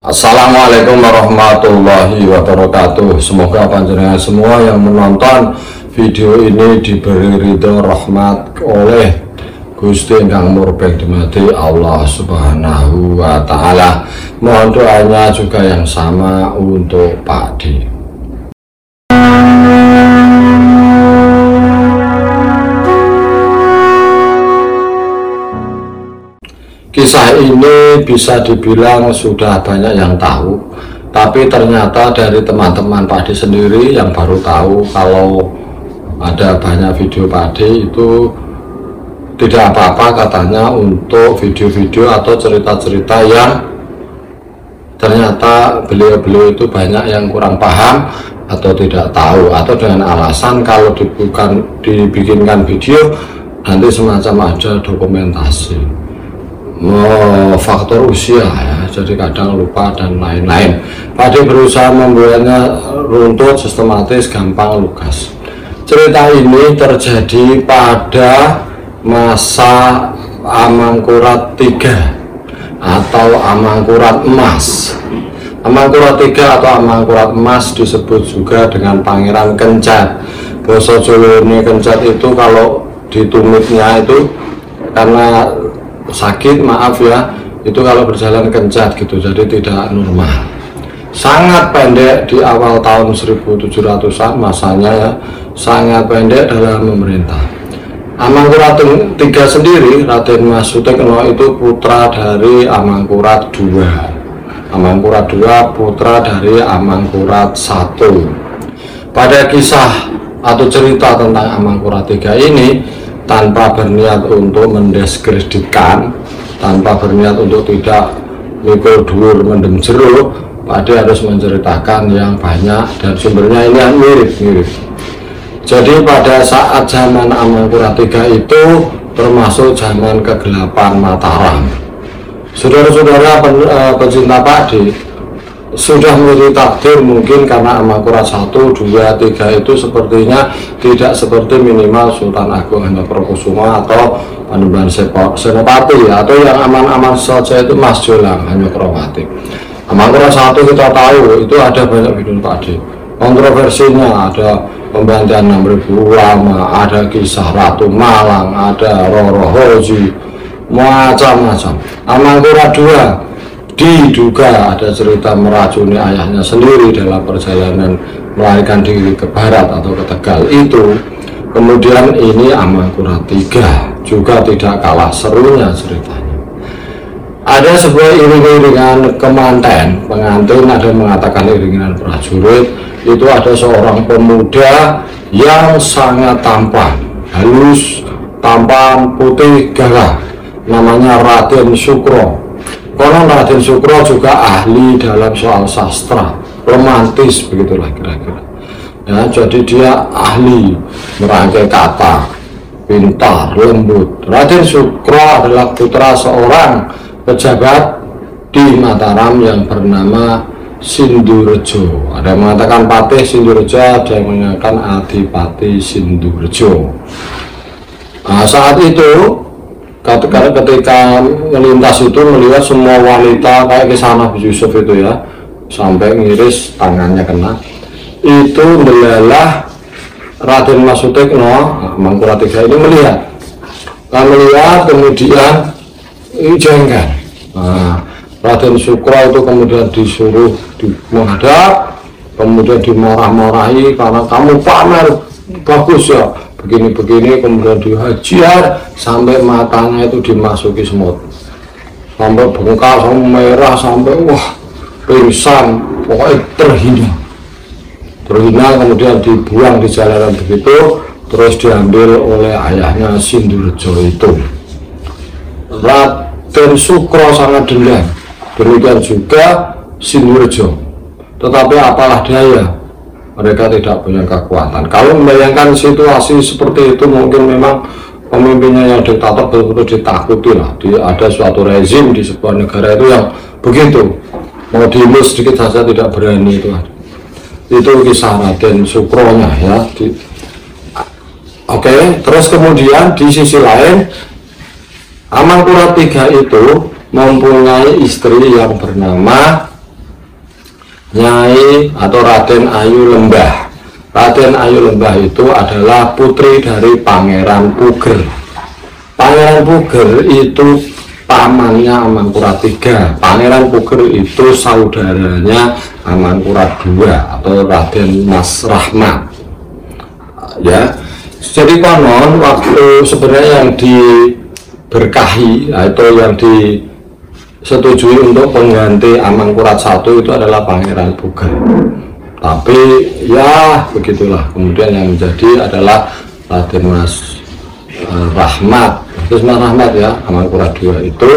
Assalamualaikum warahmatullahi wabarakatuh. Semoga panjenengan semua yang menonton video ini diberi ridho rahmat oleh Gusti Engkang Murbek dimati Allah subhanahu wa ta'ala. Mohon doanya juga yang sama untuk Pak D Kisah ini bisa dibilang sudah banyak yang tahu, tapi ternyata dari teman-teman Pak D sendiri yang baru tahu kalau ada banyak video Pak D itu tidak apa-apa katanya untuk video-video atau cerita-cerita yang ternyata beliau-beliau itu banyak yang kurang paham atau tidak tahu atau dengan alasan kalau dibukan dibikinkan video nanti semacam ada dokumentasi oh, faktor usia ya. Jadi kadang lupa dan lain-lain. Padi berusaha membuatnya runtut sistematis gampang lugas. Cerita ini terjadi pada masa Amangkurat 3 atau Amangkurat emas. Amangkurat 3 atau Amangkurat emas disebut juga dengan Pangeran Kencat. Boso ini Kencat itu kalau ditumitnya itu karena sakit maaf ya itu kalau berjalan kencat gitu jadi tidak normal. Sangat pendek di awal tahun 1700-an masanya ya sangat pendek dalam memerintah. Amangkurat tiga sendiri Raden Mas Sutekno itu putra dari Amangkurat II Amangkurat II putra dari Amangkurat I pada kisah atau cerita tentang Amangkurat III ini tanpa berniat untuk mendiskreditkan tanpa berniat untuk tidak mikul dhuwur mendem jeruk Pade harus menceritakan yang banyak dan sumbernya ini mirip-mirip jadi pada saat zaman Amangkurat III itu termasuk zaman kegelapan Mataram. Saudara-saudara eh, pecinta padi sudah menjadi takdir mungkin karena Amakura 1, 2, 3 itu sepertinya tidak seperti minimal Sultan Agung Hanyokrokusumo atau Panembahan Senopati atau yang aman-aman saja itu Mas Jolang Hanyokropati Amakura 1 kita tahu itu ada banyak video tadi. Kontroversinya ada pembantian 6000 ulama ada kisah Ratu Malang ada Roro Hoji macam-macam. Amakura 2 diduga ada cerita meracuni ayahnya sendiri dalam perjalanan melarikan diri ke barat atau ke Tegal itu. Kemudian ini Amangkurat 3 juga tidak kalah serunya ceritanya. Ada sebuah iring-iringan kemanten. Pengantin ada mengatakan iringan prajurit. Itu ada seorang pemuda yang sangat tampan halus tampan putih gagah namanya Raden Sukro Konon Raden Sukro juga ahli dalam soal sastra, romantis begitulah kira-kira. Ya, jadi dia ahli merangkai kata, pintar, lembut. Raden Sukro adalah putra seorang pejabat di Mataram yang bernama Sindurejo. Ada yang mengatakan Patih Sindurejo, ada yang mengatakan Adipati Sindurejo. Nah, saat itu karena ketika melintas itu melihat semua wanita kayak ke sana Yusuf itu ya sampai ngiris tangannya kena. Itu melalah Raden Masutekno Mangkuratiga ini melihat. Nah, melihat kemudian ini nah, Raden Sukro itu kemudian disuruh di, menghadap kemudian dimarah-marahi karena kamu pamer bagus ya begini-begini kemudian dihajar sampai matanya itu dimasuki semut. Sampai bengkak sampai merah sampai wah pingsan pokoknya terhina. Terhina kemudian dibuang di jalanan begitu terus diambil oleh ayahnya Sindurjo itu. Raden Sukro sangat dendam demikian juga Sindurjo tetapi apalah daya mereka tidak punya kekuatan. Kalau membayangkan situasi seperti itu mungkin memang pemimpinnya yang diktator betul-betul ditakuti lah. Di, ada suatu rezim di sebuah negara itu yang begitu mau dielus sedikit saja tidak berani itu. Itu kisah Raden Sukronya ya. Di, Oke, okay, terus kemudian di sisi lain Amangkurat III itu mempunyai istri yang bernama Nyai atau Raden Ayu Lembah. Raden Ayu Lembah itu adalah putri dari Pangeran Puger. Pangeran Puger itu pamannya Amangkurat III. Pangeran Puger itu saudaranya Amangkurat II atau Raden Mas Rahmat. Ya, jadi konon waktu sebenarnya yang diberkahi atau yang disetujui untuk pengganti Amangkurat satu itu adalah Pangeran Puger tapi ya begitulah. Kemudian yang menjadi adalah Raden Mas eh, Rahmat. Terus Mas Rahmat ya Amangkurat II itu.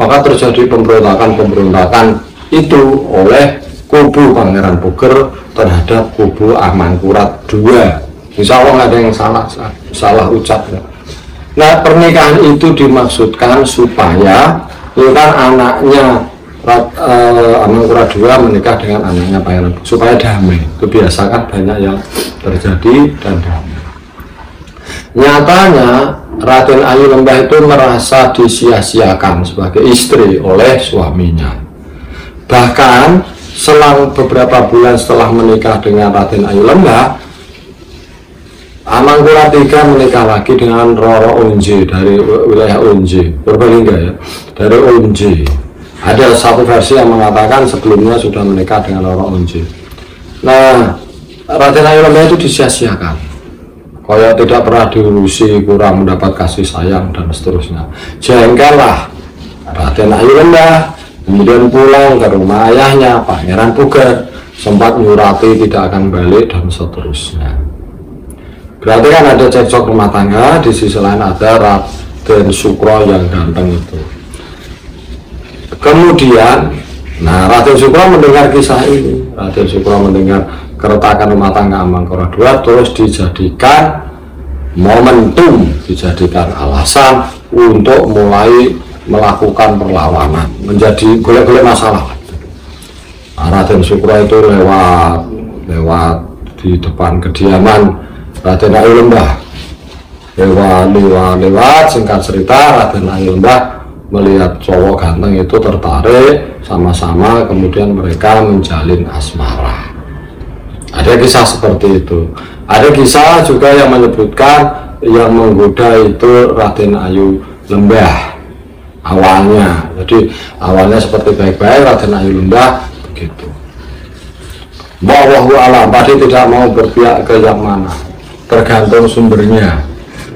Maka terjadi pemberontakan-pemberontakan itu oleh kubu Pangeran Puger terhadap kubu Amangkurat II Insya Allah ada yang salah salah ucap. Nah pernikahan itu dimaksudkan supaya kan anaknya Amangkurat II menikah dengan anaknya Pangeran supaya damai. Itu biasa kan banyak yang terjadi dan damai. Nyatanya Raden Ayu Lembah itu merasa disia-siakan sebagai istri oleh suaminya. Bahkan selang beberapa bulan setelah menikah dengan Raden Ayu Lembah, Amangkurat III menikah lagi dengan Roro Unji dari wilayah Unji, Purbalingga ya, dari Unji. Ada satu versi yang mengatakan sebelumnya sudah menikah dengan Roro Unji. Nah, Raden Ayu Lembah itu disia-siakan. Kaya tidak pernah diurusi, kurang mendapat kasih sayang dan seterusnya. Jengkellah Raden Ayu Lembah, kemudian pulang ke rumah ayahnya, Pangeran Puger, sempat nyurati tidak akan balik dan seterusnya. Berarti kan ada cekcok rumah tangga, di sisi lain ada Raden Sukro yang ganteng itu. Kemudian, nah Raden Sukro mendengar kisah ini, Raden Sukro mendengar keretakan rumah tangga Amangkora II terus dijadikan momentum, dijadikan alasan untuk mulai melakukan perlawanan, menjadi golek-golek masalah. Nah, Raden Sukro itu lewat lewat di depan kediaman Raden Ayu Lembah. Lewat lewat lewat singkat cerita Raden Ayu Lembah melihat cowok ganteng itu tertarik sama-sama kemudian mereka menjalin asmara. Ada kisah seperti itu. Ada kisah juga yang menyebutkan yang menggoda itu Raden Ayu Lembah. Awalnya jadi awalnya seperti baik-baik Raden Ayu Lembah begitu. Bahwa alam tadi tidak mau berpihak ke yang mana tergantung sumbernya.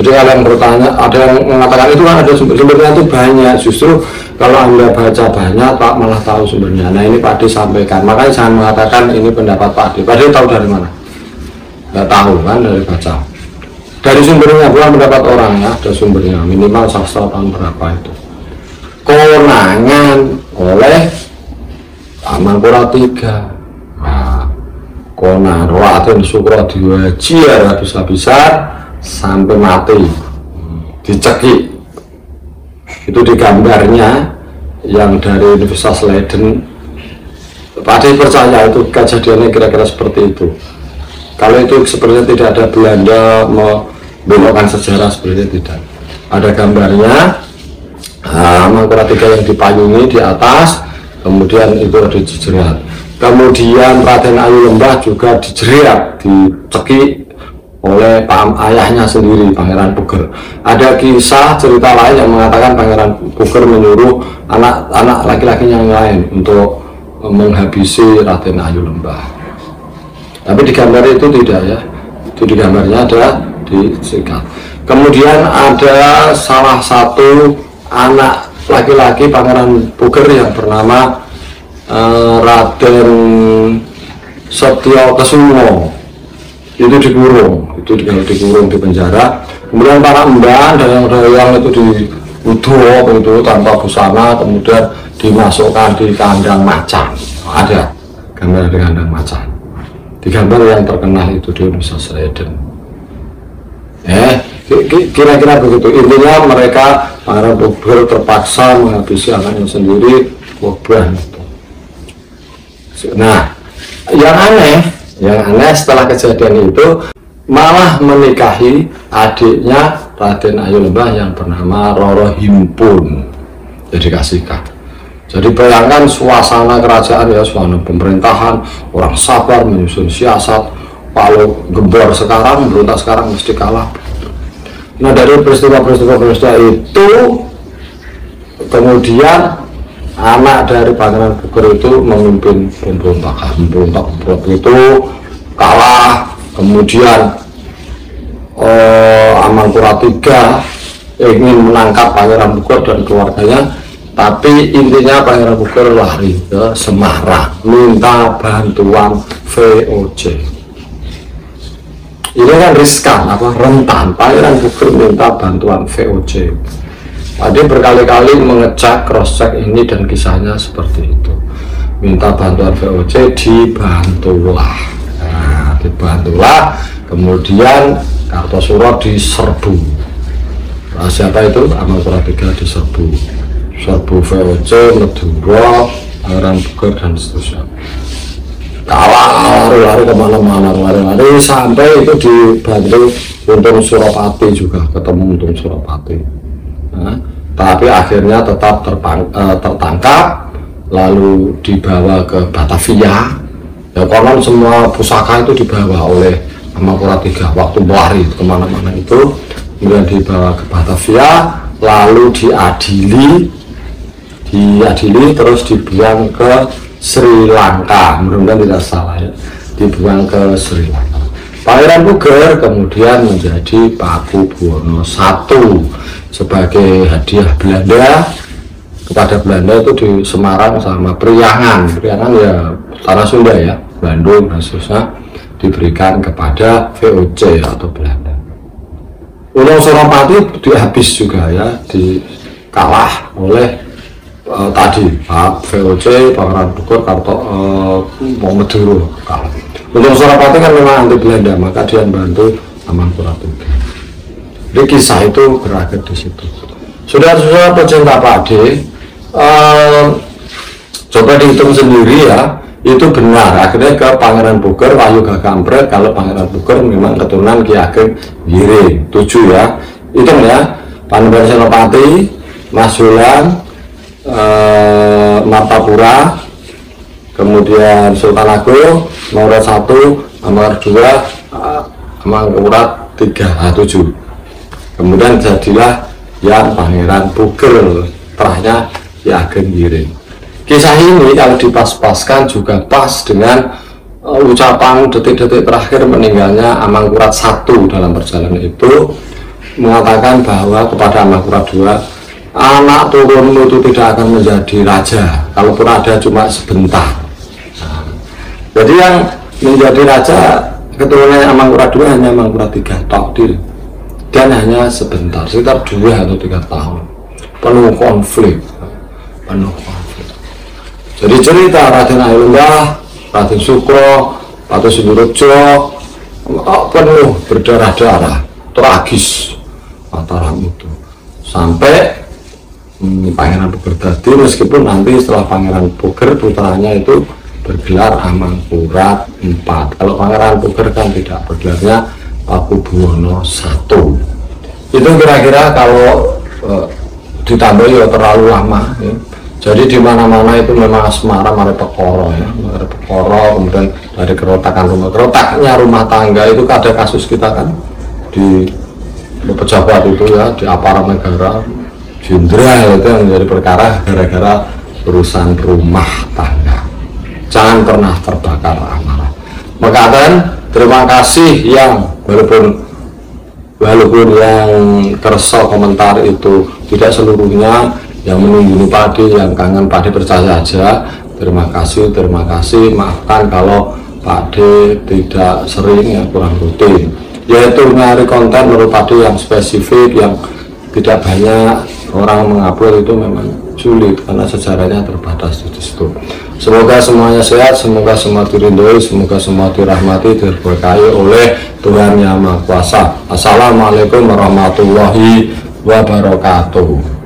Jadi kalau yang bertanya ada yang mengatakan itu kan ada sumber-sumbernya itu banyak. Justru kalau anda baca banyak pak malah tahu sumbernya. Nah ini Pak D sampaikan. Makanya jangan mengatakan ini pendapat Pak D Pak D tahu dari mana? Nggak tahu kan dari baca. Dari sumbernya bukan pendapat orang. Ya ada sumbernya. Minimal sastra tahun berapa itu. Kewenangan oleh Amangkura 3 kona roatin sukro diwajir habis-habisan sampai mati. Dicekik itu di gambarnya yang dari Universitas Leiden. Padi percaya itu kejadiannya kira-kira seperti itu. Kalau itu sebenarnya tidak ada Belanda membelokkan sejarah sebenarnya tidak. Ada gambarnya nah, Mangkura tiga yang dipayungi di atas kemudian itu ada jejerat kemudian Raden Ayu Lembah juga dijerat dicekik oleh Pak ayahnya sendiri Pangeran Puger. Ada kisah cerita lain yang mengatakan Pangeran Puger menyuruh anak-anak laki-laki yang lain untuk menghabisi Raden Ayu Lembah. Tapi di gambar itu tidak ya. Itu di gambarnya ada disikat kemudian ada salah satu anak laki-laki Pangeran Puger yang bernama uh, Raden Setio Kesumo. Itu dikurung itu dikurung di penjara. Kemudian para emban dan yang yang itu di uduk itu tanpa busana kemudian dimasukkan di kandang macan. Ada gambar di kandang macan. Di gambar yang terkenal itu di Universitas Leiden eh kira-kira begitu. Intinya mereka para bubur terpaksa menghabisi anaknya sendiri wabah Nah, yang aneh, yang aneh setelah kejadian itu malah menikahi adiknya Raden Ayu Lembah yang bernama Roro Himpun. Jadi kasihkan. jadi bayangkan suasana kerajaan ya suasana pemerintahan orang sabar menyusun siasat kalau gembor sekarang berontak sekarang mesti kalah nah dari peristiwa-peristiwa peristiwa itu kemudian anak dari Pangeran Buker itu memimpin pemberontakan pemberontak pemberontak itu kalah kemudian eh, Amangkurat III ingin menangkap Pangeran Buker dan keluarganya tapi intinya Pangeran Buker lari ke Semarang minta bantuan VOC ini kan riskan apa rentan. Pangeran Buker minta bantuan VOC Ade berkali-kali mengecek cross check ini dan kisahnya seperti itu. Minta bantuan VOC dibantulah. Nah, dibantulah. Kemudian Kartosuro diserbu. Nah, siapa itu? Amal Tiga diserbu. Serbu VOC, Madura, Pangeran Buker dan seterusnya. Kalah lari-lari ke mana-mana lari-lari. Sampai itu dibantu Untung Suropati juga ketemu Untung Suropati nah, tapi akhirnya tetap terpang, uh, tertangkap lalu dibawa ke Batavia. Ya konon semua pusaka itu dibawa oleh Amakura III waktu lari ke mana-mana itu. Kemudian dibawa ke Batavia lalu diadili diadili terus dibuang ke Sri Lanka. Mudah-mudahan tidak salah ya. Dibuang ke Sri Lanka. Pangeran Puger kemudian menjadi Paku Buwono I sebagai hadiah Belanda kepada Belanda itu di Semarang sama Priangan. Priangan ya tanah Sunda ya Bandung seterusnya diberikan kepada VOC atau Belanda. Ulang Suropati dihabis juga ya di kalah oleh uh, tadi Pak VOC, Pangeran Bogor, Karto uh, mau Meduro kalah. Untuk Surapati kan memang anti Belanda, maka dia bantu Amankurat Jadi kisah itu berakhir di situ. Saudara-saudara pecinta padi, uh, coba dihitung sendiri ya, itu benar. Akhirnya ke Pangeran Bogor, Wahyu Gagampret, kalau Pangeran Bogor memang keturunan Ki Ageng Giring, tujuh ya. Hitung ya, Panembahan Senopati, Mas Hulan, eh, Martapura kemudian Sultan Agung satu nomor dua Mangkurat tiga ah, tujuh kemudian jadilah yang Pangeran Pugel terahnya ya Ageng Giring kisah ini kalau dipas-paskan juga pas dengan uh, ucapan detik-detik terakhir meninggalnya Amangkurat satu dalam perjalanan itu mengatakan bahwa kepada Amangkurat II anak turunmu itu tidak akan menjadi raja kalaupun ada cuma sebentar. Nah, jadi yang menjadi raja keturunannya Amangkurat II hanya Amangkurat tiga takdir dan hanya sebentar sekitar dua atau tiga tahun penuh konflik. Penuh konflik. Jadi cerita Raden Ayunda Raden Sukro Ratu Siburejo oh, penuh berdarah-darah tragis antara itu. Sampai hmm, Pangeran Puger tadi meskipun nanti setelah Pangeran Puger putranya itu bergelar Amangkurat 4 kalau Pangeran Puger kan tidak bergelarnya Paku Buwono 1 itu kira-kira kalau uh, ditambah ya terlalu lama ya. jadi di mana-mana itu memang asmara mari pekoro ya. Mari pekoro kemudian dari kerotakan rumah. Kerotaknya rumah tangga itu ada kasus kita kan di pejabat itu ya di aparat negara jenderal itu yang menjadi perkara gara-gara urusan rumah tangga. Jangan pernah terbakar amarah. Mengatakan terima kasih yang walaupun walaupun yang kerso komentar itu tidak seluruhnya yang menunggu padi yang kangen padi percaya saja. Terima kasih terima kasih. Maafkan kalau Pak D tidak sering ya kurang rutin. Yaitu nyari konten menurut padi yang spesifik yang tidak banyak orang mengupload itu memang sulit karena sejarahnya terbatas di situ. Semoga semuanya sehat, semoga semua dirindui, semoga semua dirahmati, diberkahi oleh Tuhan Yang Maha Kuasa. Assalamualaikum warahmatullahi wabarakatuh.